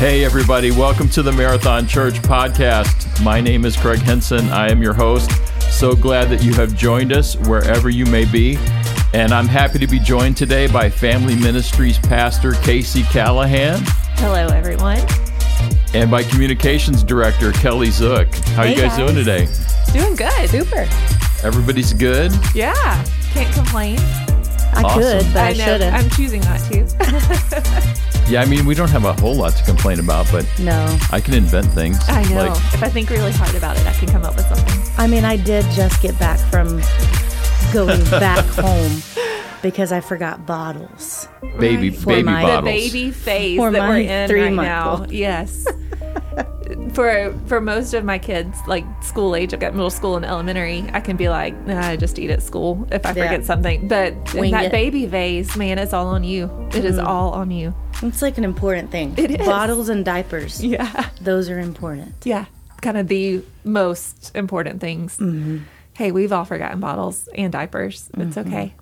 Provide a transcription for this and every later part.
Hey, everybody, welcome to the Marathon Church podcast. My name is Craig Henson. I am your host. So glad that you have joined us wherever you may be. And I'm happy to be joined today by Family Ministries Pastor Casey Callahan Hello, everyone. and by Communications Director Kelly Zook. How are you Hey, guys, doing today? Doing good. Super. Everybody's good? Yeah. Can't complain. I Awesome. could, but I, know. shouldn't. I'm choosing not to. Yeah, I mean, we don't have a whole lot to complain about, but no. I can invent things. I know. Like, if I think really hard about it, I can come up with something. I mean, I did just get back from going back home because I forgot bottles. baby, For baby my- The bottles. baby phase For that we're my in right three-month now. old. Yes. for for most of my kids, like school age, I've got middle school and elementary. I can be like, nah, I just eat at school if I Yeah. forget something. But in that it. baby phase, man, it's all on you. It is mm-hmm. all on you. It's like an important thing. It is. Bottles and diapers. Yeah. Those are important. Yeah, kind of the most important things. Mm-hmm. Hey, we've all forgotten bottles and diapers. It's Mm-hmm. okay.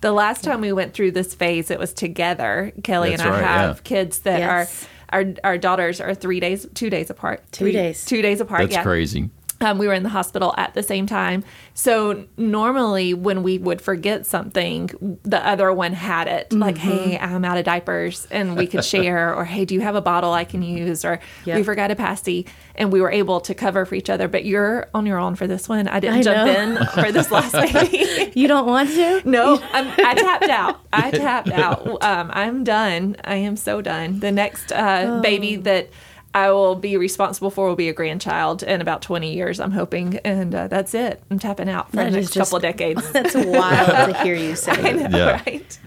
The last time we went through this phase, it was together. Kelly That's and I right, have yeah. kids that Yes. are our our daughters are three days, two days apart. Two Three- days. two days apart. That's yeah. crazy. Um, we were in the hospital at the same time. So normally, when we would forget something, the other one had it. Like, Mm-hmm. hey, I'm out of diapers, and we could share. or hey, do you have a bottle I can use? Or we forgot a passy, and we were able to cover for each other. But you're on your own for this one. I didn't I jump know. in for this last baby. You don't want to? No, I'm, I tapped out. I tapped out. Um, I'm done. I am so done. The next uh, baby that I will be responsible for will be a grandchild in about 20 years, I'm hoping. And uh, that's it. I'm tapping out for That the next just- couple of decades. That's wild to hear you say. I know, Yeah. right?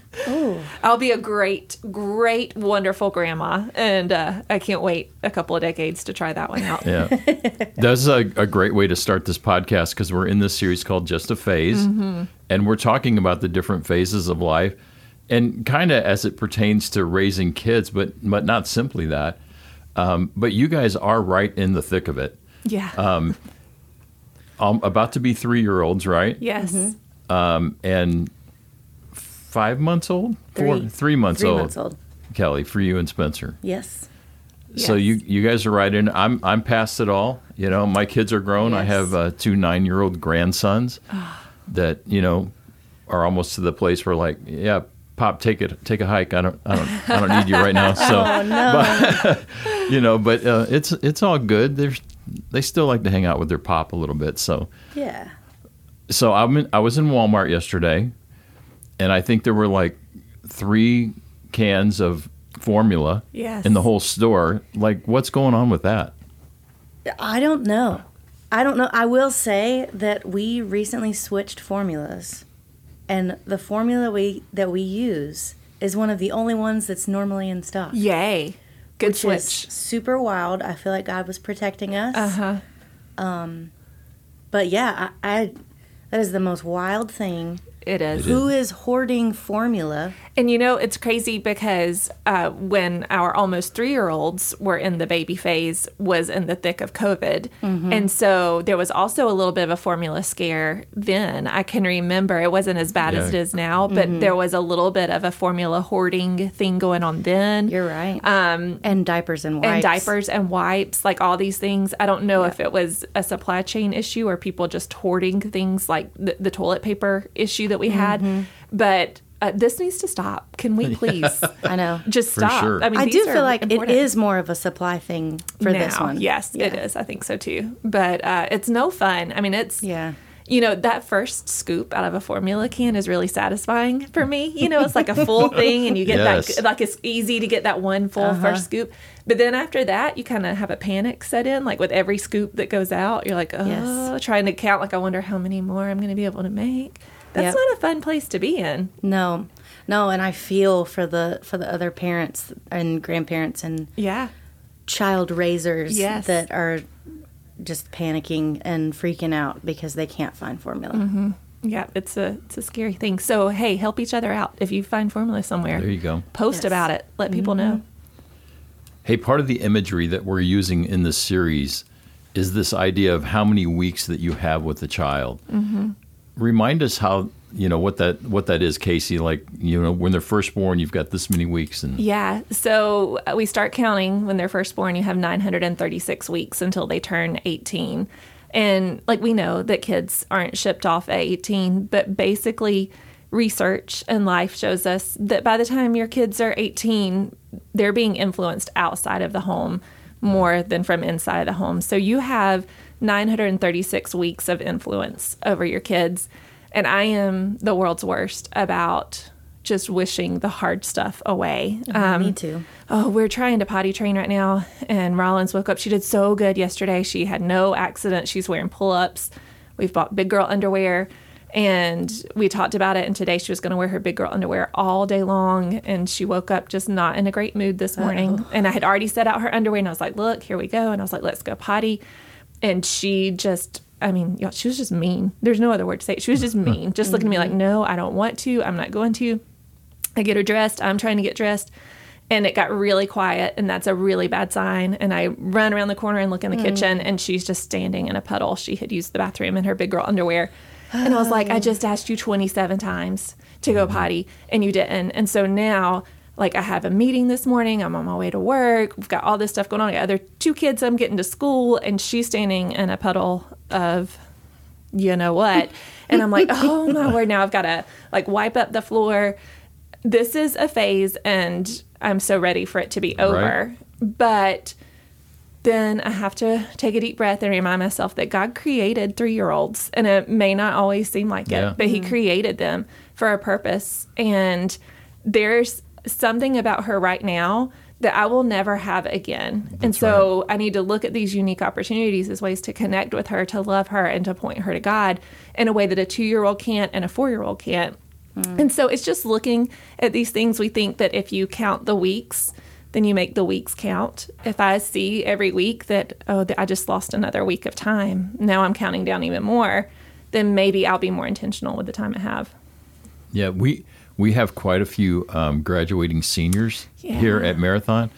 I'll be a great, great, wonderful grandma. And uh, I can't wait a couple of decades to try that one out. Yeah. That's a, a great way to start this podcast because we're in this series called Just a Phase. Mm-hmm. And we're talking about the different phases of life and kind of as it pertains to raising kids, but, but not simply that. Um, but you guys are right in the thick of it. Yeah. Um, about to be three year olds, right? yes. Um, and five months old? Four, Three. three months Three old. months old. Kelly, for you and Spencer. Yes. So Yes. you you guys are right in. I'm I'm past it all. You know, my kids are grown. I have uh, two nine year old grandsons that you know are almost to the place where like, yeah, pop, take it, take a hike. I don't I don't I don't need you right now. So Oh, no. you know, but uh, it's it's all good. They they still like to hang out with their pop a little bit. So yeah. so I'm in, I was in Walmart yesterday, and I think there were like three cans of formula Yes. in the whole store. Like, what's going on with that? I don't know. I don't know. I will say that we recently switched formulas, and the formula we that we use is one of the only ones that's normally in stock. Yay. Good which switch. is super wild. I feel like God was protecting us. Uh huh. But yeah, I, I that is the most wild thing. It is. Who is hoarding formula? And you know, it's crazy because uh, when our almost three year olds were in the baby phase, was in the thick of COVID. And so there was also a little bit of a formula scare then. I can remember it wasn't as bad as it is Yeah. is now, but there was a little bit of a formula hoarding thing going on then. You're right. Um, and diapers and wipes. and diapers and wipes, like all these things. I don't know if it was a supply chain issue or people just hoarding things like the, the toilet paper issue that we had. But uh, this needs to stop. Can we please I know. just For stop? sure. I mean, I do feel like important it is more of a supply thing for this one. Yes, it Yeah. is. I think so too. But uh, it's no fun. I mean, it's Yeah. You know, that first scoop out of a formula can is really satisfying for me. You know, it's like a full thing and you get Yes. that, like, it's easy to get that one full Uh-huh. first scoop. But then after that, you kind of have a panic set in. Like with every scoop that goes out, you're like, oh, Yes. trying to count, like, I wonder how many more I'm going to be able to make. That's Yep. not a fun place to be in. No. No, and I feel for the for the other parents and grandparents and Yeah. child raisers Yes. that are just panicking and freaking out because they can't find formula. Mm-hmm. Yeah, it's a it's a scary thing. So hey, help each other out. If you find formula somewhere, There you go. post Yes. about it. Let people mm-hmm. know. Hey, part of the imagery that we're using in this series is this idea of how many weeks that you have with the child. Mm-hmm. Remind us how you know what that what that is, Casey. Like you know when they're first born, you've got this many weeks, and Yeah. So uh, we start counting when they're first born. You have 936 weeks until they turn 18. And like we know that kids aren't shipped off at 18, but basically, research and life shows us that by the time your kids are 18, they're being influenced outside of the home more than from inside the home. So you have 936 weeks of influence over your kids. And I am the world's worst about just wishing the hard stuff away. Um, Me too. Oh, we're trying to potty train right now. And Rollins woke up. She did so good yesterday. She had no accident. She's wearing pull ups. We've bought big girl underwear. And we talked about it. And today she was going to wear her big girl underwear all day long. And she woke up just not in a great mood this morning. And I had already set out her underwear. And I was like, look, here we go. And I was like, let's go potty. And she just, I mean, y'all, she was just mean. There's no other word to say it. She was just mm-hmm. mean, just looking at me like, mm-hmm. no, I don't want to. I'm not going to. I get her dressed. I'm trying to get dressed. And it got really quiet, and that's a really bad sign. And I run around the corner and look in the mm. kitchen, and she's just standing in a puddle. She had used the bathroom in her big girl underwear. And I was like, I just asked you 27 times to go mm-hmm. potty, and you didn't. And so now, like, I have a meeting this morning. I'm on my way to work. We've got all this stuff going on. I got other two kids I'm getting to school, and she's standing in a puddle of you know what. And I'm like, oh my word, now I've got to like wipe up the floor. This is a phase and I'm so ready for it to be over. But then I have to take a deep breath and remind myself that God created three year olds. And it may not always seem like it, Yeah. but He mm-hmm. created them for a purpose. And there's something about her right now that I will never have again. and so I need to look at these unique opportunities as ways to connect with her, to love her, and to point her to God in a way that a two year old can't and a four year old can't. Mm. And so it's just looking at these things. We think that if you count the weeks, then you make the weeks count. If I see every week that, oh, I just lost another week of time, now I'm counting down even more, then maybe I'll be more intentional with the time I have. Yeah, we we have quite a few um, graduating seniors Yeah. here at Marathon,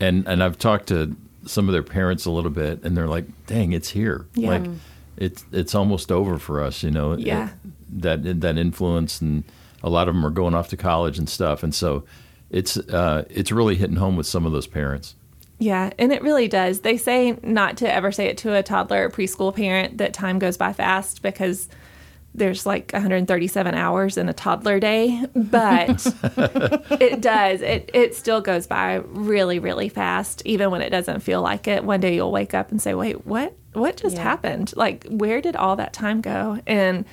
and and I've talked to some of their parents a little bit, and they're like, "Dang, it's here! Yeah. Like, it's it's almost over for us." You know, Yeah. that that influence, and a lot of them are going off to college and stuff, and so it's uh, it's really hitting home with some of those parents. Yeah, and it really does. They say not to ever say it to a toddler or preschool parent that time goes by fast because there's like 137 hours in a toddler day, but it does. It it still goes by really really fast even when it doesn't feel like it. One day you'll wake up and say, "Wait, what what just Yeah. happened? Like where did all that time go?" And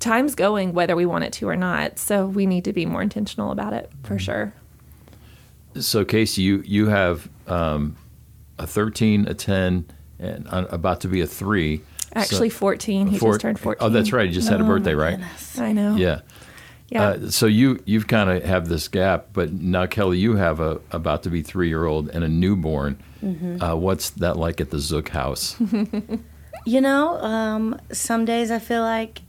time's going whether we want it to or not. So we need to be more intentional about it for sure. So, Casey, you you have um, a thirteen, a ten, and uh, about to be a three. Actually, 14. He Four- just turned 14. Oh, that's right. He just had a birthday, right? I know. Yeah. Yeah. Uh, so you you've kind of have this gap, but now Kelly, you have a about to be three year old and a newborn. Mm-hmm. Uh, what's that like at the Zook house? You know, um, some days I feel like,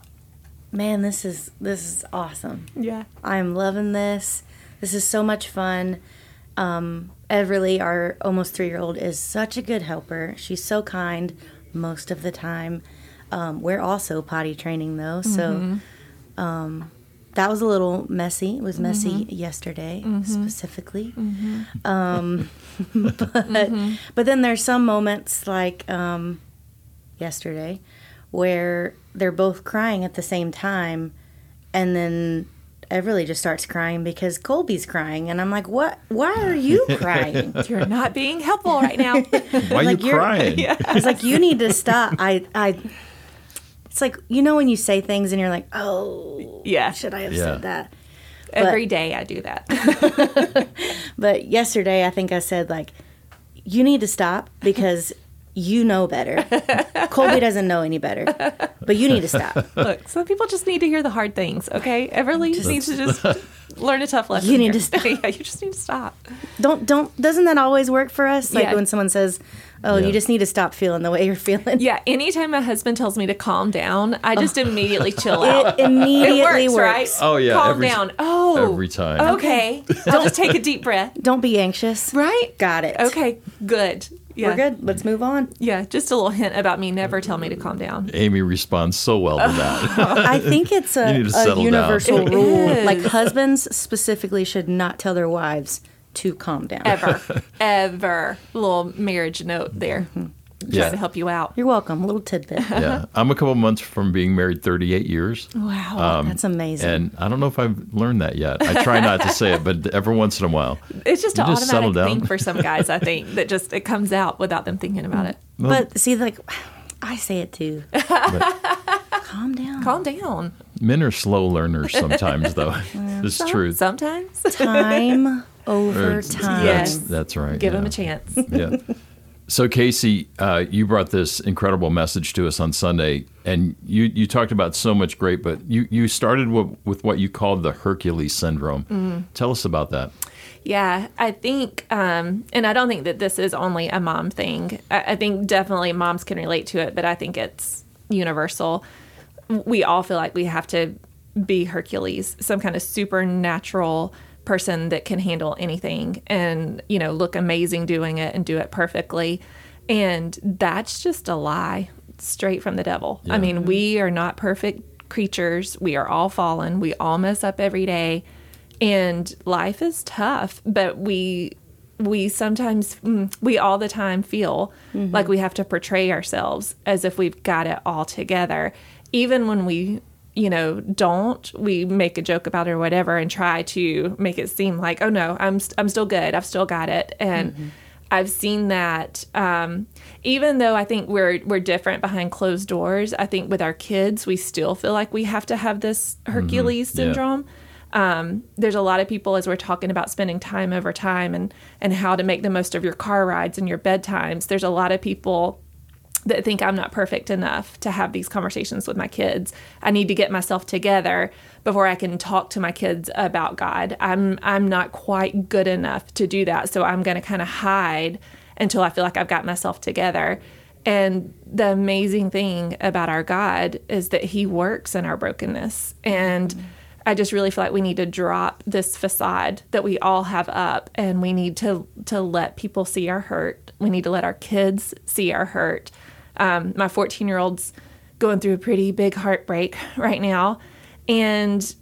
man, this is this is awesome. yeah. I'm loving this. This is so much fun. Um, Everly, our almost three year old, is such a good helper. She's so kind most of the time. Um, we're also potty training though, so um, that was a little messy. It was messy yesterday specifically. Um, but but then there's some moments like um, yesterday where they're both crying at the same time, and then Everly just starts crying because Colby's crying, and I'm like, "What? Why are you crying?" You're not being helpful right now. Why are Like, you you're- crying? I was like, "You need to stop." I I. It's like you know when you say things and you're like, "Oh, yeah. should I have Yeah. said that?" Every day I do that. But yesterday, I think I said like, "You need to stop because you know better. Colby doesn't know any better, but you need to stop. Look, some people just need to hear the hard things, okay? Everly just needs to just learn a tough lesson. You need here. to stop. yeah, you just need to stop. Don't don't. Doesn't that always work for us? Like Yeah. when someone says, "Oh, Yeah. you just need to stop feeling the way you're feeling." Yeah, anytime my husband tells me to calm down, I just oh. immediately chill out. It immediately it works, right? Oh, yeah, Calm every- down. Oh, every time. Okay, I'll just take a deep breath. Don't be anxious. Right? Got it. Okay, good. Yeah. we're good. Let's move on. Yeah, just a little hint about me. Never tell me to calm down. Amy responds so well to that. Oh. I think it's a, You need to a settle down. universal rule. Like husbands specifically should not tell their wives to calm down. Ever, ever. Little marriage note there, mm-hmm. Just Yeah. to help you out. You're welcome. A little tidbit. yeah, I'm a couple months from being married 38 years. Wow, um, That's amazing. And I don't know if I've learned that yet. I try not to say it, but every once in a while. it's just an you just settle automatic down. thing for some guys. I think that just it comes out without them thinking about it. but see, like, I say it too. calm down. Calm down. Men are slow learners sometimes, though. It's true. Sometimes Time over Or- time. Yes. That's, that's right. give yeah. them a chance. yeah. So Casey, uh, you brought this incredible message to us on Sunday, and you, you talked about so much great, but you, you started with, with what you called the Hercules syndrome. Tell us about that. Yeah, I think, um, and I don't think that this is only a mom thing. I, I think definitely moms can relate to it, but I think it's universal. We all feel like we have to be Hercules, some kind of supernatural person that can handle anything and, you know, look amazing doing it and do it perfectly. And that's just a lie straight from the devil. I mean, we are not perfect creatures. We are all fallen. We all mess up every day and life is tough but we we sometimes mm, we all the time feel like we have to portray ourselves as if we've got it all together even when we you know don't we make a joke about it or whatever and try to make it seem like oh no i'm st- i'm still good i've still got it and I've seen that um, even though I think we're we're different behind closed doors. I think with our kids, we still feel like we have to have this Hercules Yeah. syndrome um, there's a lot of people as we're talking about spending time over time and and how to make the most of your car rides and your bedtimes there's a lot of people that think I'm not perfect enough to have these conversations with my kids. I need to get myself together before I can talk to my kids about God. I'm I'm not quite good enough to do that. So I'm going to kind of hide until I feel like I've got myself together. And the amazing thing about our God is that he works in our brokenness. And I just really feel like we need to drop this facade that we all have up and we need to to let people see our hurt. We need to let our kids see our hurt. Um, my 14 year old's going through a pretty big heartbreak right now. And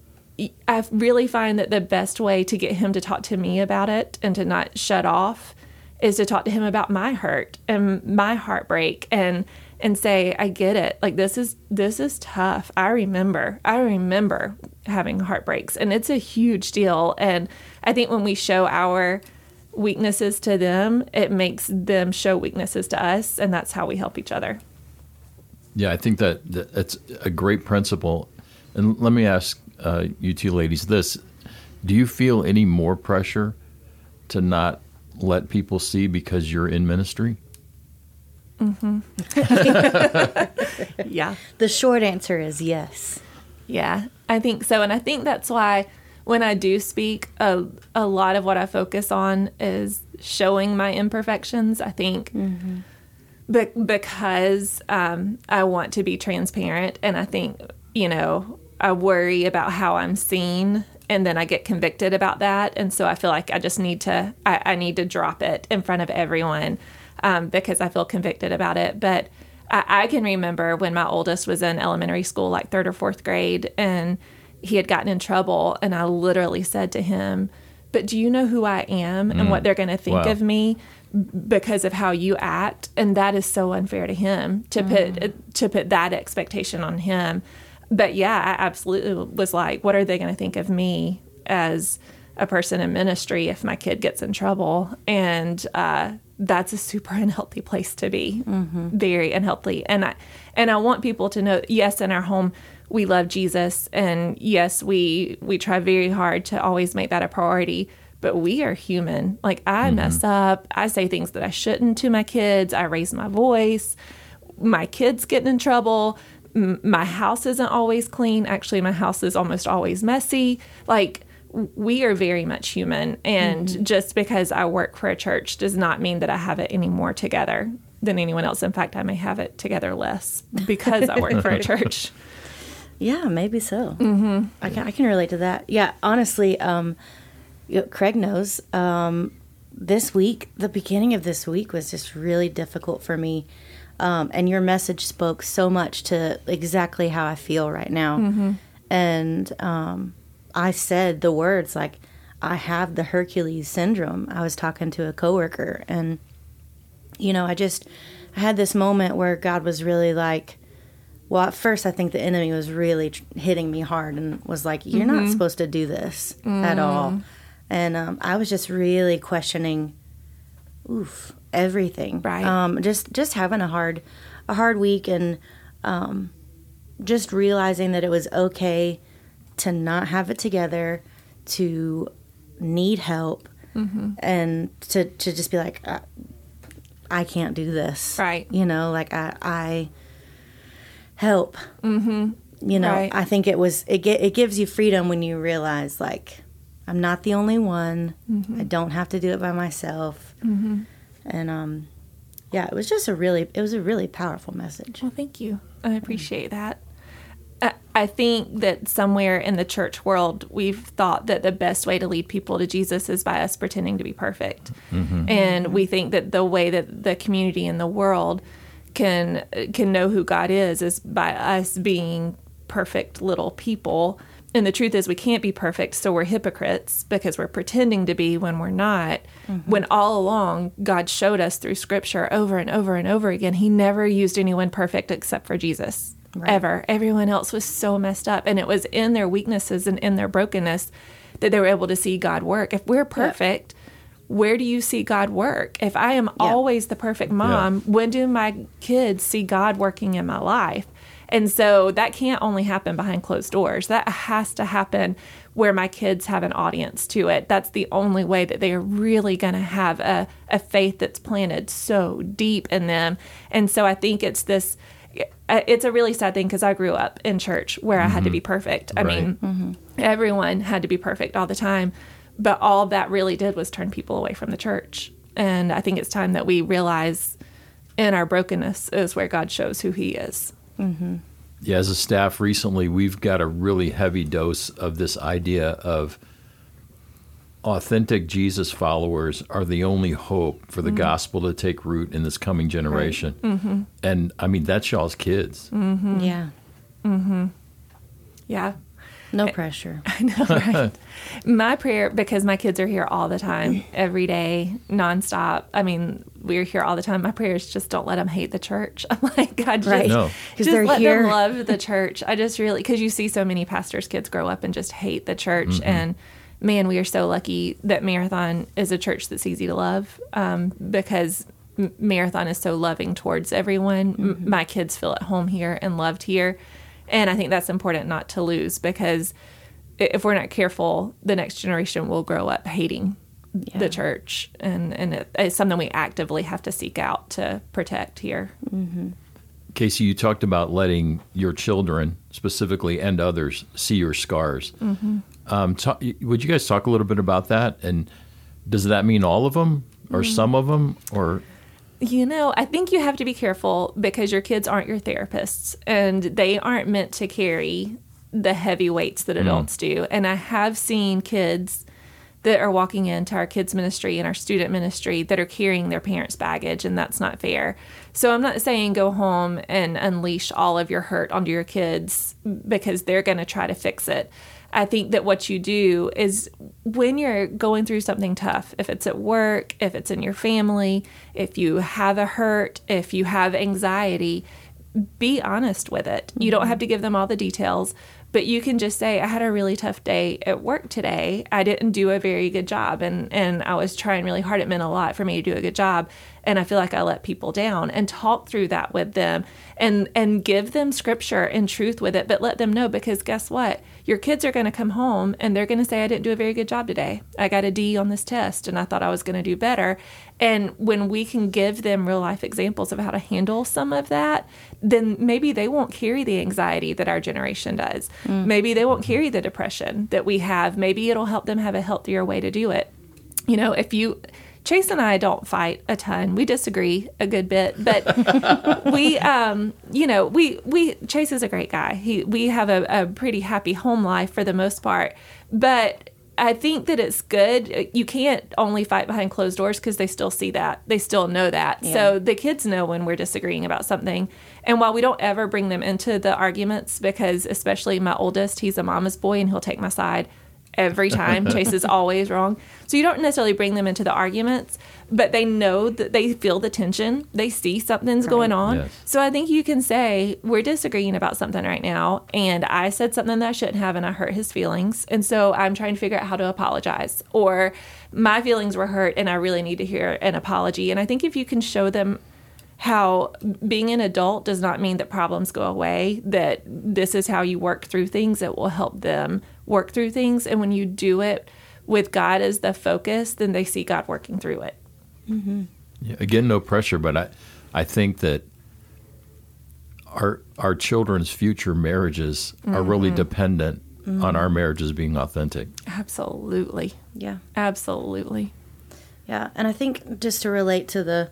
I really find that the best way to get him to talk to me about it and to not shut off is to talk to him about my hurt and my heartbreak and and say I get it. Like this is this is tough. I remember I remember having heartbreaks. And it's a huge deal. And I think when we show our weaknesses to them it makes them show weaknesses to us and that's how we help each other Yeah, I think that, that that's a great principle. And let me ask uh, you two ladies this: Do you feel any more pressure to not let people see because you're in ministry? yeah The short answer is yes. Yeah, I think so. And I think that's why when I do speak, a, a lot of what I focus on is showing my imperfections. I think be- because um, I want to be transparent. And I think, you know, I worry about how I'm seen and then I get convicted about that. And so I feel like I just need to, I, I need to drop it in front of everyone um, because I feel convicted about it. But I, I can remember when my oldest was in elementary school, like third or fourth grade, and he had gotten in trouble. And I literally said to him, But do you know who I am and what mm. they're going to think Wow. of me? because of how you act and that is so unfair to him to put mm. to put that expectation on him but yeah i absolutely was like what are they going to think of me as a person in ministry if my kid gets in trouble and uh, that's a super unhealthy place to be mm-hmm. very unhealthy and i and i want people to know yes in our home we love jesus and yes we we try very hard to always make that a priority but we are human. Like I mm-hmm. mess up. I say things that I shouldn't to my kids. I raise my voice. My kids getting in trouble. M- my house isn't always clean. Actually, my house is almost always messy. Like we are very much human. And mm-hmm. just because I work for a church does not mean that I have it any more together than anyone else. In fact, I may have it together less because I work for a church. Yeah, maybe so. Mm-hmm. I can I can relate to that. Yeah, honestly, um, you know, Craig knows. Um, this week, the beginning of this week was just really difficult for me. Um, and your message spoke so much to exactly how I feel right now. Mm-hmm. And um, I said the words like, I have the Hercules syndrome. I was talking to a coworker, and you know, I just I had this moment where God was really like, well, at first I think the enemy was really tr- hitting me hard and was like, "You're not supposed to do this at all," and um, I was just really questioning, oof, everything. Right. Um, just just having a hard a hard week and um, just realizing that it was okay to not have it together, to need help, and to to just be like, I, I can't do this. Right. You know, like I I help. Mm-hmm. You know, Right. I think it was it gi- it gives you freedom when you realize like I'm not the only one. I don't have to do it by myself. And um, yeah, it was just a really it was a really powerful message. Well, thank you. I appreciate that. I- I think that somewhere in the church world, we've thought that the best way to lead people to Jesus is by us pretending to be perfect. And we think that the way that the community and the world can can know who God is is by us being perfect little people. And the truth is, we can't be perfect, so we're hypocrites because we're pretending to be when we're not. Mm-hmm. When all along, God showed us through Scripture over and over and over again, He never used anyone perfect except for Jesus. Ever. Everyone else was so messed up. And it was in their weaknesses and in their brokenness that they were able to see God work. If we're perfect, where do you see God work? If I am always the perfect mom, when do my kids see God working in my life? And so that can't only happen behind closed doors. That has to happen where my kids have an audience to it. That's the only way that they are really going to have a, a faith that's planted so deep in them. And so I think it's this uh, it's a really sad thing because I grew up in church where I had to be perfect. I Right. mean, everyone had to be perfect all the time. But all that really did was turn people away from the church. And I think it's time that we realize in our brokenness is where God shows who He is. Mm-hmm. Yeah, as a staff recently, we've got a really heavy dose of this idea of authentic Jesus followers are the only hope for the mm-hmm. gospel to take root in this coming generation. Mm-hmm. And I mean, that's y'all's kids. Yeah. Yeah. No pressure. I know, right? my prayer, because my kids are here all the time, every day, nonstop. I mean, we're here all the time. My prayer is just don't let them hate the church. I'm like, God, just, Right. No. 'Cause just let here. them love the church. I just really, because you see so many pastors' kids grow up and just hate the church. And man, we are so lucky that Marathon is a church that's easy to love um, because Marathon is so loving towards everyone. M- my kids feel at home here and loved here. And I think that's important not to lose because if we're not careful, the next generation will grow up hating Yeah. the church. And, and it, it's something we actively have to seek out to protect here. Mm-hmm. Casey, you talked about letting your children, specifically and others, see your scars. Mm-hmm. Um, ta- would you guys talk a little bit about that? And does that mean all of them, or mm-hmm. some of them, or You know, I think you have to be careful because your kids aren't your therapists and they aren't meant to carry the heavy weights that mm. adults do. And I have seen kids that are walking into our kids ministry and our student ministry that are carrying their parents' baggage and that's not fair. So I'm not saying go home and unleash all of your hurt onto your kids because they're going to try to fix it. I think that what you do is when you're going through something tough, if it's at work, if it's in your family, if you have a hurt, if you have anxiety, be honest with it. You don't mm-hmm. have to give them all the details, but you can just say, I had a really tough day at work today. I didn't do a very good job and, and I was trying really hard. It meant a lot for me to do a good job. And I feel like I let people down and talk through that with them and, and give them scripture and truth with it, but let them know because guess what? Your kids are going to come home and they're going to say, I didn't do a very good job today. I got a D on this test and I thought I was going to do better. And when we can give them real life examples of how to handle some of that, then maybe they won't carry the anxiety that our generation does. Mm. Maybe they won't carry the depression that we have. Maybe it'll help them have a healthier way to do it. You know, if you, Chase and I don't fight a ton. We disagree a good bit, but we, um, you know, we we Chase is a great guy. He we have a, a pretty happy home life for the most part, but I think that it's good. You can't only fight behind closed doors because they still see that. They still know that. So the kids know when we're disagreeing about something. And while we don't ever bring them into the arguments, because especially my oldest, he's a mama's boy and he'll take my side every time. Chase is always wrong. So you don't necessarily bring them into the arguments, but they know that they feel the tension. They see something's going on. Yes. So I think you can say, We're disagreeing about something right now. And I said something that I shouldn't have and I hurt his feelings. And so I'm trying to figure out how to apologize. Or my feelings were hurt and I really need to hear an apology. And I think if you can show them how being an adult does not mean that problems go away, that this is how you work through things, it will help them work through things. And when you do it with God as the focus, then they see God working through it. Mm-hmm. Yeah, again, no pressure, but I, I think that our our children's future marriages are really mm-hmm. dependent on mm-hmm. our marriages being authentic. Absolutely. Yeah. Absolutely. Yeah, and I think just to relate to the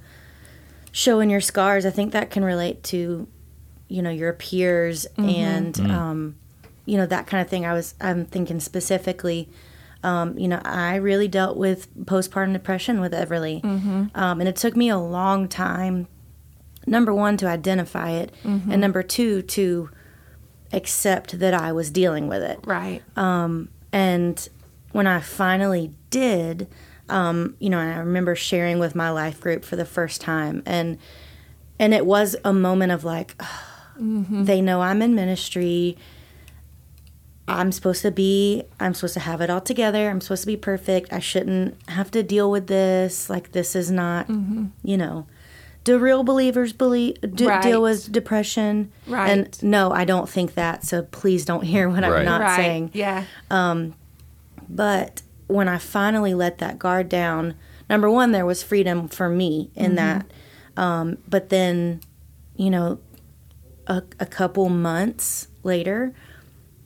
showing your scars, I think that can relate to, you know, your peers and, mm. um, you know, that kind of thing. I was, I'm thinking specifically, um, you know, I really dealt with postpartum depression with Everly, um, and it took me a long time. Number one, to identify it, and number two, to accept that I was dealing with it. Right. And when I finally did, um, you know, and I remember sharing with my life group for the first time, and and it was a moment of like, they know I'm in ministry. I'm supposed to be. I'm supposed to have it all together. I'm supposed to be perfect. I shouldn't have to deal with this. Like this is not, you know. Do real believers believe do, Right. deal with depression? Right. And no, I don't think that. So please don't hear what Right. I'm not right. saying. Yeah. Um, But when I finally let that guard down, number one, there was freedom for me in that. Um, but then, you know, a, a couple months later,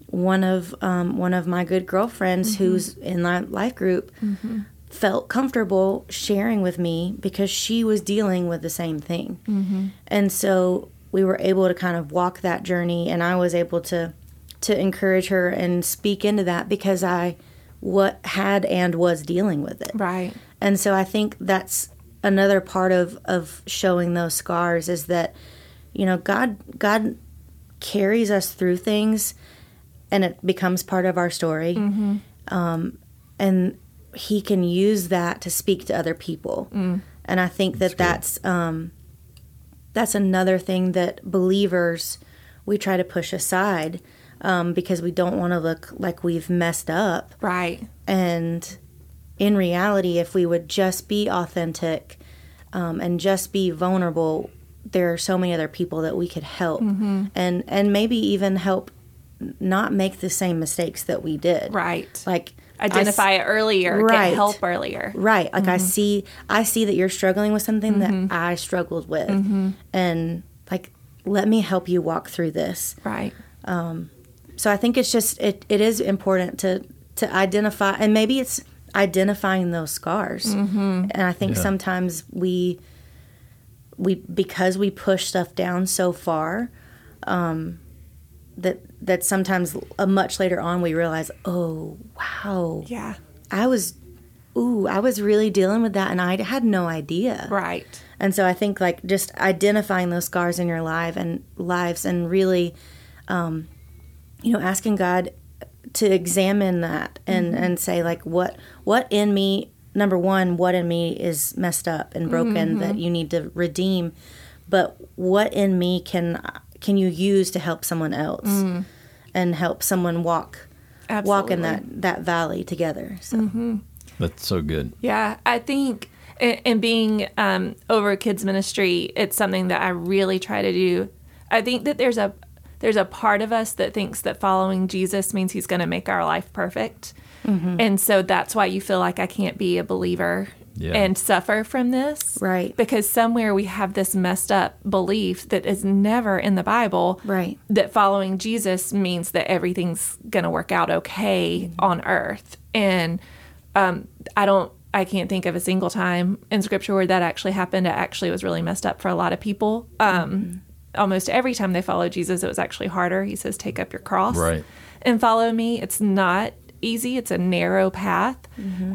one of um, one of my good girlfriends mm-hmm. who's in that life group mm-hmm. felt comfortable sharing with me because she was dealing with the same thing, mm-hmm. and so we were able to kind of walk that journey, and I was able to to encourage her and speak into that because I what had and was dealing with it. Right. And so I think that's another part of of showing those scars is that you know God God carries us through things and it becomes part of our story. Um, and he can use that to speak to other people. And I think that that's um, that's another thing that believers we try to push aside um, because we don't want to look like we've messed up. Right. And in reality, if we would just be authentic um, and just be vulnerable, there are so many other people that we could help, Mm-hmm. and and maybe even help not make the same mistakes that we did. Right. Like I s- Identify it earlier. Right. Get help earlier. Right. Like Mm-hmm. I see I see that you're struggling with something that I struggled with. Mm-hmm. And like let me help you walk through this. Right. So I think it's just it, it is important to to identify and maybe it's identifying those scars. Mm-hmm. And I think Yeah. sometimes we we because we push stuff down so far um that that sometimes uh, much later on we realize, "Oh, wow. Yeah. I was ooh, I was really dealing with that and I had no idea." Right. And so I think like just identifying those scars in your life and lives and really, um, you know, asking God to examine that and and say like what what in me number one what in me is messed up and broken that you need to redeem, but what in me can can you use to help someone else mm. and help someone walk walk in that that valley together. So mm-hmm. That's so good. Yeah, I think in, in being um, over kids ministry, it's something that I really try to do. I think that there's a there's a part of us that thinks that following Jesus means He's going to make our life perfect, mm-hmm. and so that's why you feel like I can't be a believer Yeah. and suffer from this, Right. Because somewhere we have this messed up belief that is never in the Bible, Right. that following Jesus means that everything's going to work out okay on earth. And um, I don't, I can't think of a single time in scripture where that actually happened. It actually was really messed up for a lot of people. Um, Almost every time they followed Jesus, it was actually harder. He says, Take up your cross Right. and follow me. It's not easy, it's a narrow path.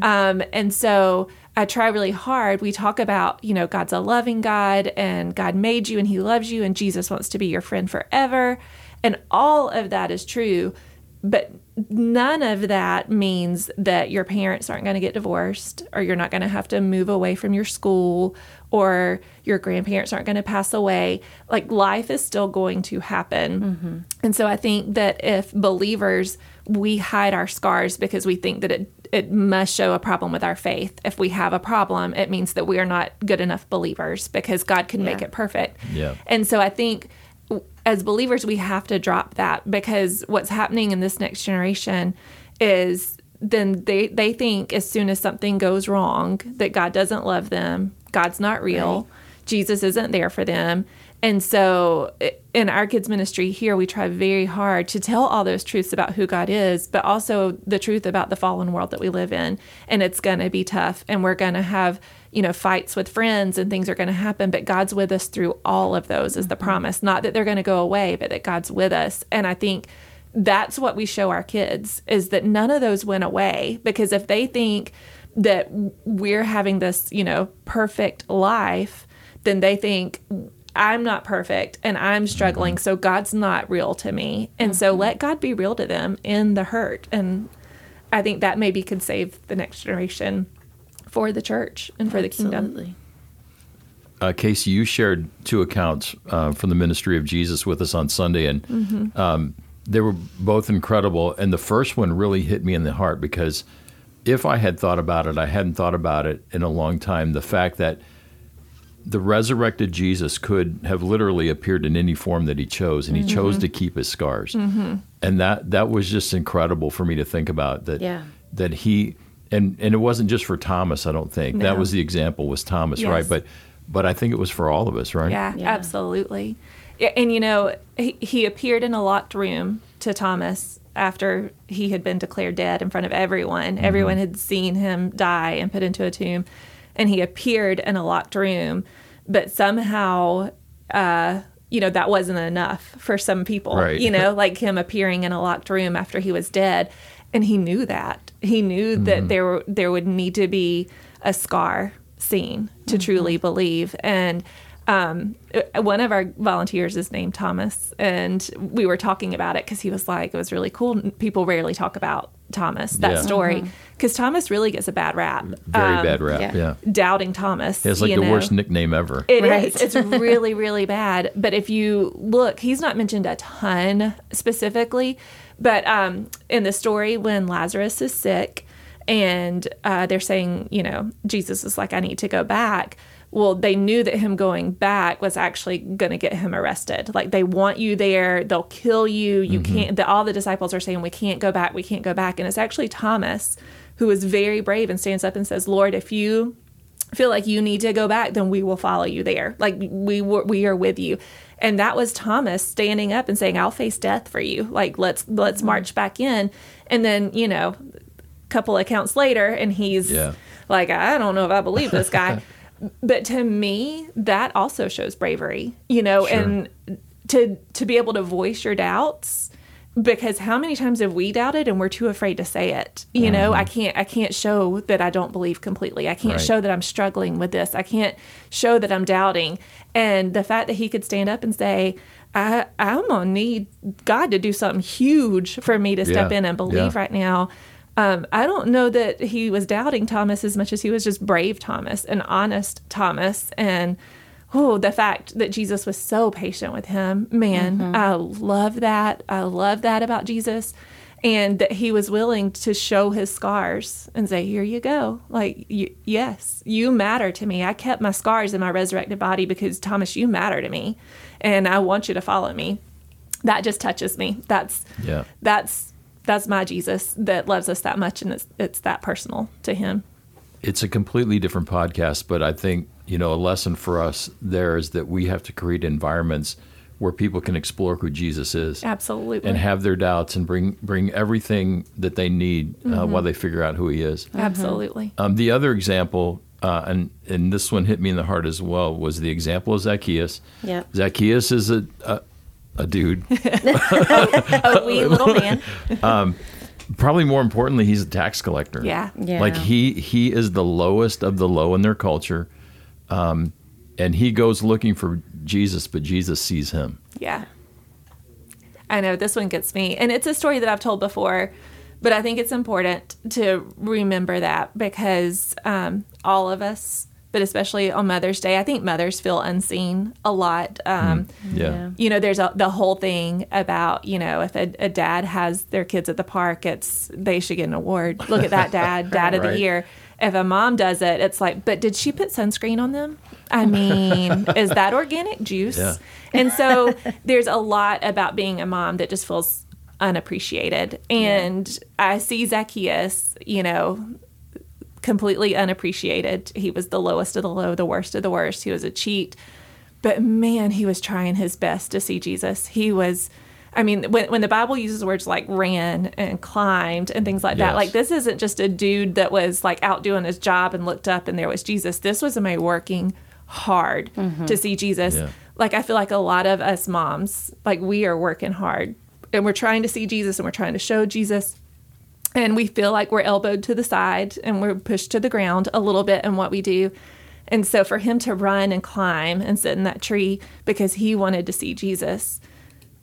Um, and so I try really hard. We talk about, you know, God's a loving God and God made you and he loves you and Jesus wants to be your friend forever. And all of that is true. But none of that means that your parents aren't going to get divorced or you're not going to have to move away from your school or your grandparents aren't going to pass away. Like life is still going to happen. Mm-hmm. And so I think that if believers, we hide our scars because we think that it, it must show a problem with our faith. If we have a problem, it means that we are not good enough believers because God can make it perfect. Yeah. And so I think as believers, we have to drop that because what's happening in this next generation is then they, they think as soon as something goes wrong that God doesn't love them, God's not real, Jesus isn't there for them. And so in our kids' ministry here, we try very hard to tell all those truths about who God is, but also the truth about the fallen world that we live in. And it's going to be tough, and we're going to have, you know, fights with friends and things are going to happen, but God's with us through all of those, is the mm-hmm. promise. Not that they're going to go away, but that God's with us. And I think that's what we show our kids is that none of those went away because if they think that we're having this, you know, perfect life, then they think I'm not perfect and I'm struggling, so God's not real to me. And so let God be real to them in the hurt. And I think that maybe could save the next generation for the church and for the kingdom. Uh, Casey, you shared two accounts uh, from the ministry of Jesus with us on Sunday, and Mm-hmm. um, they were both incredible. And the first one really hit me in the heart because if I had thought about it, I hadn't thought about it in a long time. The fact that the resurrected Jesus could have literally appeared in any form that he chose, and he chose Mm-hmm. to keep his scars, and that that was just incredible for me to think about. That Yeah. that he and and it wasn't just for Thomas. I don't think that was the example was Thomas, Yes. right? But but I think it was for all of us, right? Yeah, Yeah. absolutely. And you know, he, he appeared in a locked room to Thomas after he had been declared dead in front of everyone. Everyone had seen him die and put into a tomb, and he appeared in a locked room. But somehow, uh, you know, that wasn't enough for some people. Right. You know, like him appearing in a locked room after he was dead, and he knew that. He knew that there there would need to be a scar seen to truly believe and um, uh, one of our volunteers is named Thomas, and we were talking about it because he was like, it was really cool. People rarely talk about Thomas, that Yeah. story, because Thomas really gets a bad rap. Very Um, bad rap. Yeah. yeah. Doubting Thomas. It's like you the know. worst nickname ever. It is. Right. It's really, really bad. But if you look, he's not mentioned a ton specifically. But um, in the story, when Lazarus is sick and uh, they're saying, you know, Jesus is like, I need to go back. Well, they knew that him going back was actually going to get him arrested. Like they want you there, they'll kill you. You mm-hmm. can't. The, all the disciples are saying, "We can't go back. We can't go back." And it's actually Thomas who is very brave and stands up and says, "Lord, if you feel like you need to go back, then we will follow you there. Like we were, we are with you. And that was Thomas standing up and saying, "I'll face death for you. Like let's let's mm. march back in." And then you know, a couple accounts later, and he's Yeah. like, "I don't know if I believe this guy." but to me, that also shows bravery. You know, Sure. and to to be able to voice your doubts because how many times have we doubted and we're too afraid to say it you know mm-hmm. i can't i can't show that i don't believe completely i can't Right. show that i'm struggling with this i can't show that i'm doubting and the fact that he could stand up and say I, i'm gonna need god to do something huge for me to step Yeah. in and believe Yeah. right now um, i don't know that he was doubting thomas as much as he was just brave thomas and honest thomas and oh, the fact that Jesus was so patient with him, man, I love that. I love that about Jesus. And that he was willing to show his scars and say, Here you go. Like, y- yes, you matter to me. I kept my scars in my resurrected body because, Thomas, you matter to me. And I want you to follow me. That just touches me. That's, Yeah. that's, that's my Jesus that loves us that much and it's, it's that personal to him. It's a completely different podcast, but I think, you know, a lesson for us there is that we have to create environments where people can explore who Jesus is Absolutely. and have their doubts and bring bring everything that they need uh, while they figure out who he is. Absolutely. Um, the other example, uh, and and this one hit me in the heart as well, was the example of Zacchaeus. Yeah. Zacchaeus is a a, a dude, A wee little man. probably more importantly, he's a tax collector. Yeah. Yeah. Like he he is the lowest of the low in their culture, um, and he goes looking for Jesus, but Jesus sees him. Yeah. I know this one gets me. And it's a story that I've told before, but I think it's important to remember that because um, all of us, but especially on Mother's Day, I think mothers feel unseen a lot. Um, Yeah. Yeah. You know, there's a, the whole thing about, you know, if a, a dad has their kids at the park, it's they should get an award. Look at that dad, dad of Right. the year. If a mom does it, it's like, but did she put sunscreen on them? I mean, is that organic juice? Yeah. And so there's a lot about being a mom that just feels unappreciated. And I see Zacchaeus, you know, completely unappreciated. He was the lowest of the low, the worst of the worst. He was a cheat. But man, he was trying his best to see Jesus. He was I mean, when when the Bible uses words like ran and climbed and things like that, like this isn't just a dude that was like out doing his job and looked up and there was Jesus. This was a man working hard mm-hmm. to see Jesus. Yeah. Like I feel like a lot of us moms, like we are working hard and we're trying to see Jesus and we're trying to show Jesus and we feel like we're elbowed to the side and we're pushed to the ground a little bit in what we do. And so for him to run and climb and sit in that tree because he wanted to see Jesus,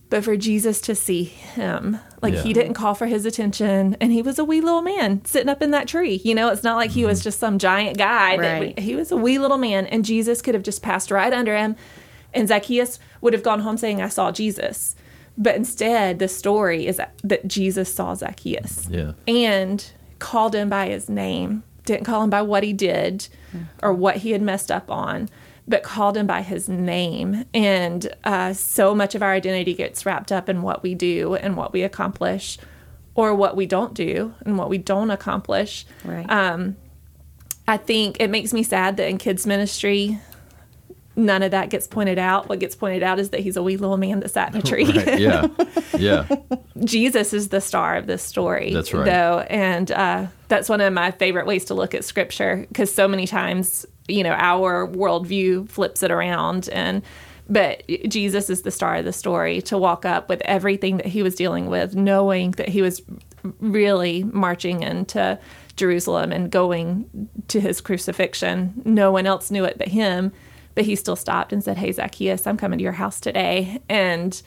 but for Jesus to see him, like Yeah. he didn't call for his attention and he was a wee little man sitting up in that tree. You know, it's not like he was mm-hmm. just some giant guy. that Right. he was a wee little man and Jesus could have just passed right under him and Zacchaeus would have gone home saying, I saw Jesus. But instead, the story is that Jesus saw Zacchaeus Yeah. and called him by his name. Didn't call him by what he did or what he had messed up on, but called him by his name. And uh, so much of our identity gets wrapped up in what we do and what we accomplish, or what we don't do and what we don't accomplish. Right. Um, I think it makes me sad that in kids ministry, none of that gets pointed out. What gets pointed out is that he's a wee little man that sat in a tree. Right. Yeah. Yeah. Jesus is the star of this story. That's right. Though, and uh, that's one of my favorite ways to look at scripture because so many times, you know, our worldview flips it around and. But Jesus is the star of the story to walk up with everything that he was dealing with, knowing that he was really marching into Jerusalem and going to his crucifixion. No one else knew it but him. But he still stopped and said, Hey, Zacchaeus, I'm coming to your house today. And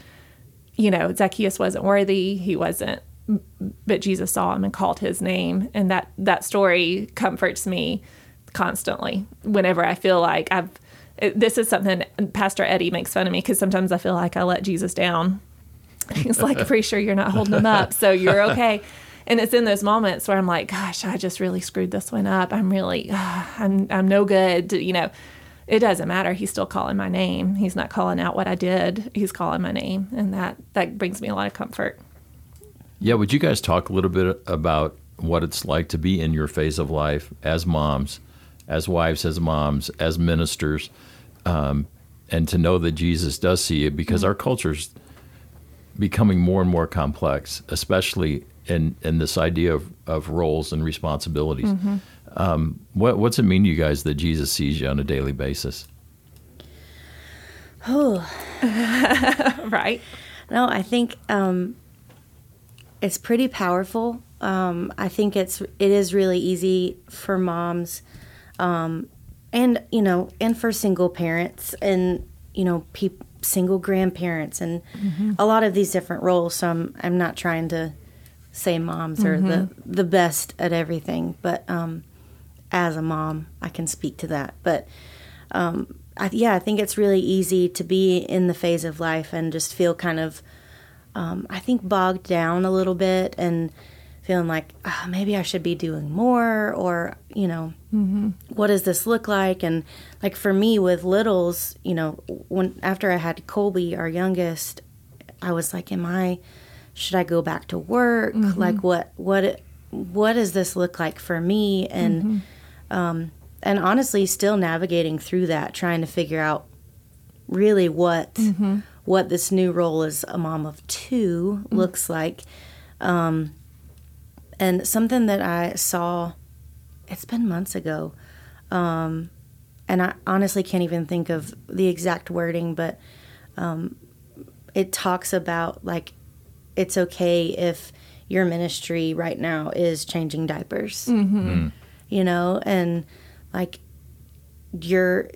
you know, Zacchaeus wasn't worthy. He wasn't, but Jesus saw him and called his name. And that, that story comforts me constantly whenever I feel like I've, this is something Pastor Eddie makes fun of me because sometimes I feel like I let Jesus down. He's like, pretty sure you're not holding him up, so you're okay. And it's in those moments where I'm like, gosh, I just really screwed this one up. I'm really, I'm, I'm no good. You know, it doesn't matter. He's still calling my name. He's not calling out what I did. He's calling my name, and that that brings me a lot of comfort. Yeah, would you guys talk a little bit about what it's like to be in your phase of life as moms, as wives, as moms, as ministers, um, and to know that Jesus does see you because our culture's becoming more and more complex, especially in, in this idea of, of roles and responsibilities. Um, what, what's it mean to you guys that Jesus sees you on a daily basis? Oh, right? no, I think um, it's pretty powerful. Um, I think it's it is really easy for moms, um, and you know, and for single parents, and you know, peop single grandparents, and a lot of these different roles. So I'm I'm not trying to say moms are the the best at everything, but um, as a mom, I can speak to that. But um, I, yeah, I think it's really easy to be in the phase of life and just feel kind of, um, I think, bogged down a little bit and feeling like "Ah, maybe I should be doing more or, you know, what does this look like? And like for me with littles, you know, when after I had Colby, our youngest, I was like, am I, should I go back to work? Like what, what, what does this look like for me? And, um, and honestly still navigating through that trying to figure out really what what this new role as a mom of 2 looks like. Um, and something that i saw it's been months ago. Um, and i honestly can't even think of the exact wording but um, it talks about like it's okay if your ministry right now is changing diapers. Mm-hmm. You know, and like your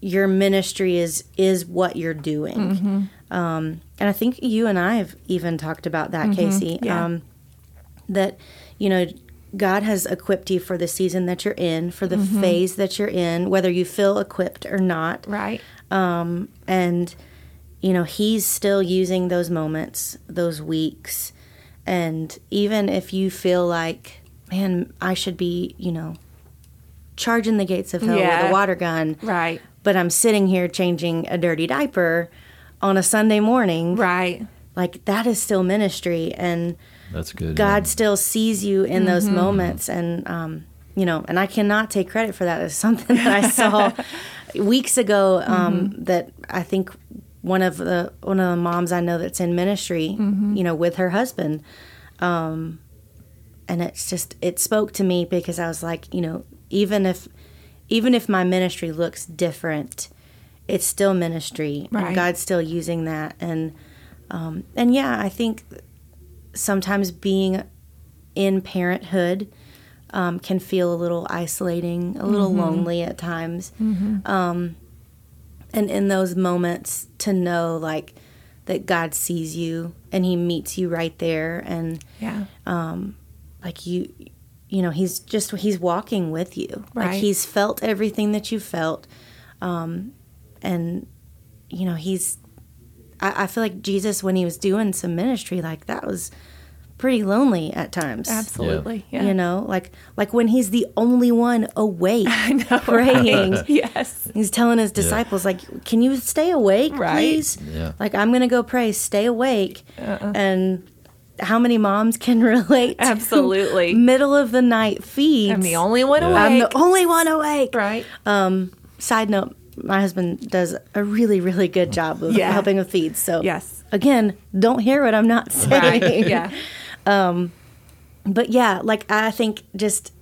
your ministry is is what you're doing. Mm-hmm. Um, and I think you and I have even talked about that, Casey. Mm-hmm. Yeah. Um, that you know God has equipped you for the season that you're in, for the Mm-hmm. phase that you're in, whether you feel equipped or not. Right. Um, and you know He's still using those moments, those weeks, and even if you feel like, man, I should be, you know, charging the gates of hell with a water gun, Right. but I'm sitting here changing a dirty diaper on a Sunday morning. Right. Like that is still ministry, and That's good. God still sees you in those moments, and um, you know, and I cannot take credit for that. It's something that I saw weeks ago. Um, That I think one of the one of the moms I know that's in ministry, you know, with her husband, um, and it's just it spoke to me because I was like, you know, even if even if my ministry looks different, it's still ministry, Right. and God's still using that, and um, and yeah, I think sometimes being in parenthood um, can feel a little isolating, a little lonely at times. Um, and in those moments, to know like that God sees you and He meets you right there, and Yeah. like you, you know, He's just He's walking with you. Like Right. He's felt everything that you felt, um, and you know He's. I, I feel like Jesus when He was doing some ministry like that was pretty lonely at times. Absolutely. Yeah. You know, like like when he's the only one awake praying. Yes. He's telling his disciples, like, "Can you stay awake, Right. please? Yeah. Like, I'm gonna go pray. Stay awake." And how many moms can relate? to Absolutely. middle of the night feeds. I'm the only one awake. I'm the only one awake. right. Um, side note: My husband does a really, really good mm. job of Yeah. helping with feeds. So Yes. again, don't hear what I'm not saying. Right. Yeah. Um, but yeah, like I think just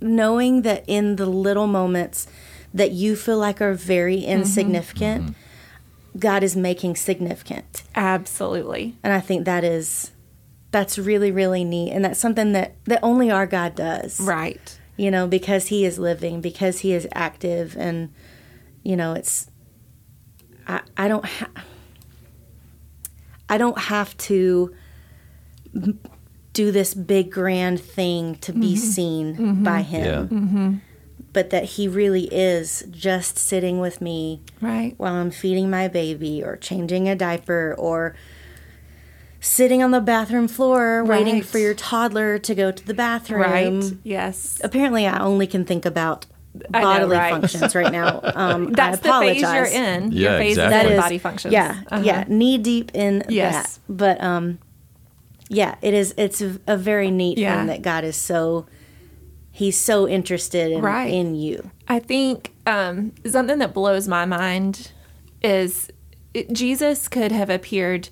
knowing that in the little moments that you feel like are very Mm-hmm. insignificant, mm-hmm. God is making significant. Absolutely. And I think that is that's really really neat and that's something that that only our God does. Right. You know, because he is living, because he is active and you know, it's I I don't ha- I don't have to do this big grand thing to be Mm-hmm. seen by him. But that he really is just sitting with me Right. while I'm feeding my baby or changing a diaper or sitting on the bathroom floor waiting for your toddler to go to the bathroom. Right. Yes. Apparently, I only can think about I know, bodily right? functions right now. Um, That's I the phase you're in. Yeah, Your phase exactly. That is in body functions. Yeah, Uh-huh. yeah, knee deep in Yes. that. But um, yeah, it is. It's a, a very neat Yeah. thing that God is so. He's so interested in, Right. in you. I think um, something that blows my mind is it, Jesus could have appeared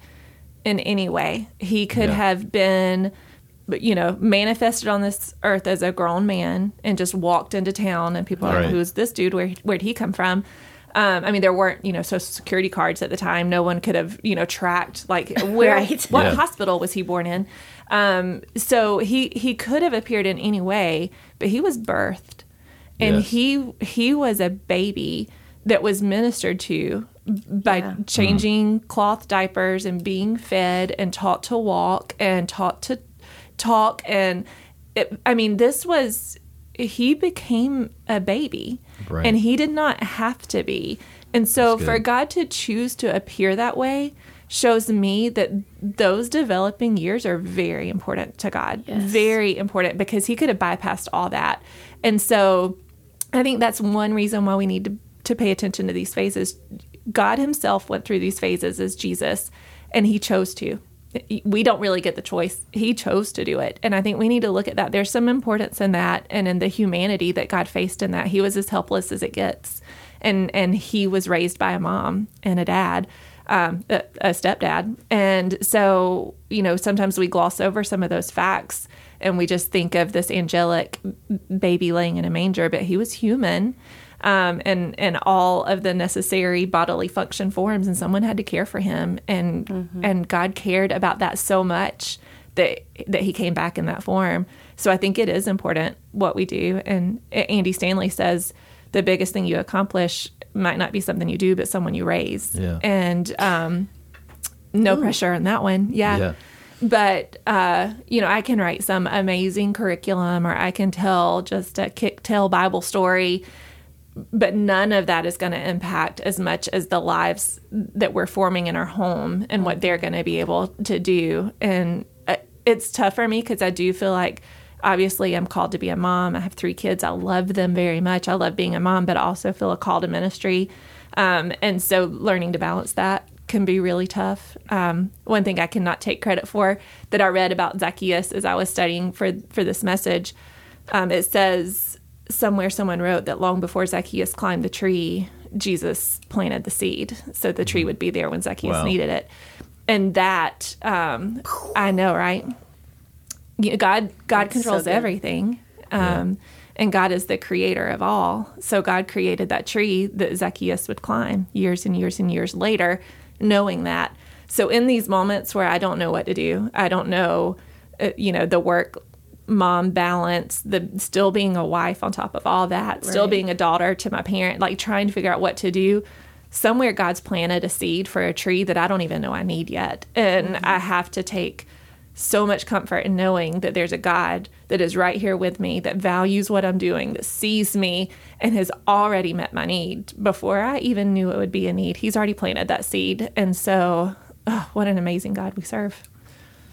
in any way. He could Yeah. have been, you know, manifested on this earth as a grown man and just walked into town, and people are Right. like, "Who's this dude? Where where'd he come from?" Um, I mean, there weren't, you know, social security cards at the time. No one could have, you know, tracked like where, Right. what Yeah. hospital was he born in. Um, so he he could have appeared in any way, but he was birthed, and Yes. he he was a baby that was ministered to by Yeah. changing cloth diapers and being fed and taught to walk and taught to talk and it, I mean this was he became a baby Right. and he did not have to be and so for. God to choose to appear that way shows me that those developing years are very important to God. Yes. Very important because he could have bypassed all that. And so I think that's one reason why we need to, to pay attention to these phases. God himself went through these phases as Jesus and he chose to. We don't really get the choice. He chose to do it. And I think we need to look at that. There's some importance in that and in the humanity that God faced in that. He was as helpless as it gets. And and he was raised by a mom and a dad um, a, a stepdad. And so, you know, sometimes we gloss over some of those facts and we just think of this angelic baby laying in a manger, but he was human. Um, and and all of the necessary bodily function forms, and someone had to care for him, and and God cared about that so much that that he came back in that form. So I think it is important what we do. And Andy Stanley says the biggest thing you accomplish might not be something you do, but someone you raise. Yeah. And um, no Ooh. pressure on that one. Yeah. yeah. But uh, you know, I can write some amazing curriculum, or I can tell just a kick tail Bible story but none of that is going to impact as much as the lives that we're forming in our home and what they're going to be able to do. And uh, it's tough for me because I do feel like obviously I'm called to be a mom. I have three kids. I love them very much. I love being a mom, but I also feel a call to ministry. Um, and so learning to balance that can be really tough. Um, one thing I cannot take credit for that I read about Zacchaeus as I was studying for for this message, um, it says somewhere someone wrote that long before Zacchaeus climbed the tree, Jesus planted the seed, so the tree mm-hmm. would be there when Zacchaeus wow. needed it. And that, um, I know, right? You know, God, God That's controls so everything, um, yeah. and God is the creator of all. So God created that tree that Zacchaeus would climb years and years and years later, knowing that. So in these moments where I don't know what to do, I don't know, uh, you know, the work mom balance the still being a wife on top of all that right. still being a daughter to my parent like trying to figure out what to do. Somewhere god's planted a seed for a tree that i don't even know i need yet. And mm-hmm. i have to take so much comfort in knowing that there's a god that is right here with me that values what i'm doing that sees me and has already met my need. Before i even knew it would be a need he's already planted that seed. And so oh, what an amazing god we serve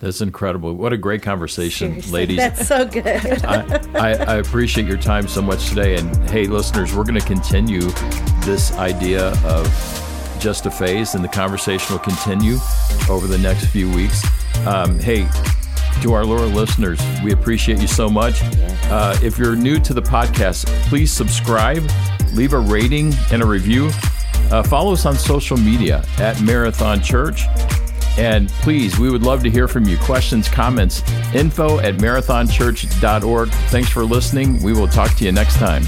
that's incredible. What a great conversation, Seriously, ladies. That's so good. I, I, I, appreciate your time so much today. And hey, listeners, we're going to continue this idea of just a phase, and the conversation will continue over the next few weeks. Um, hey, to our loyal listeners, we appreciate you so much. Uh, if you're new to the podcast, please subscribe, leave a rating and a review. Uh, follow us on social media at Marathon Church. And please, we would love to hear from you. Questions, comments, info at marathonchurch.org. Thanks for listening. We will talk to you next time.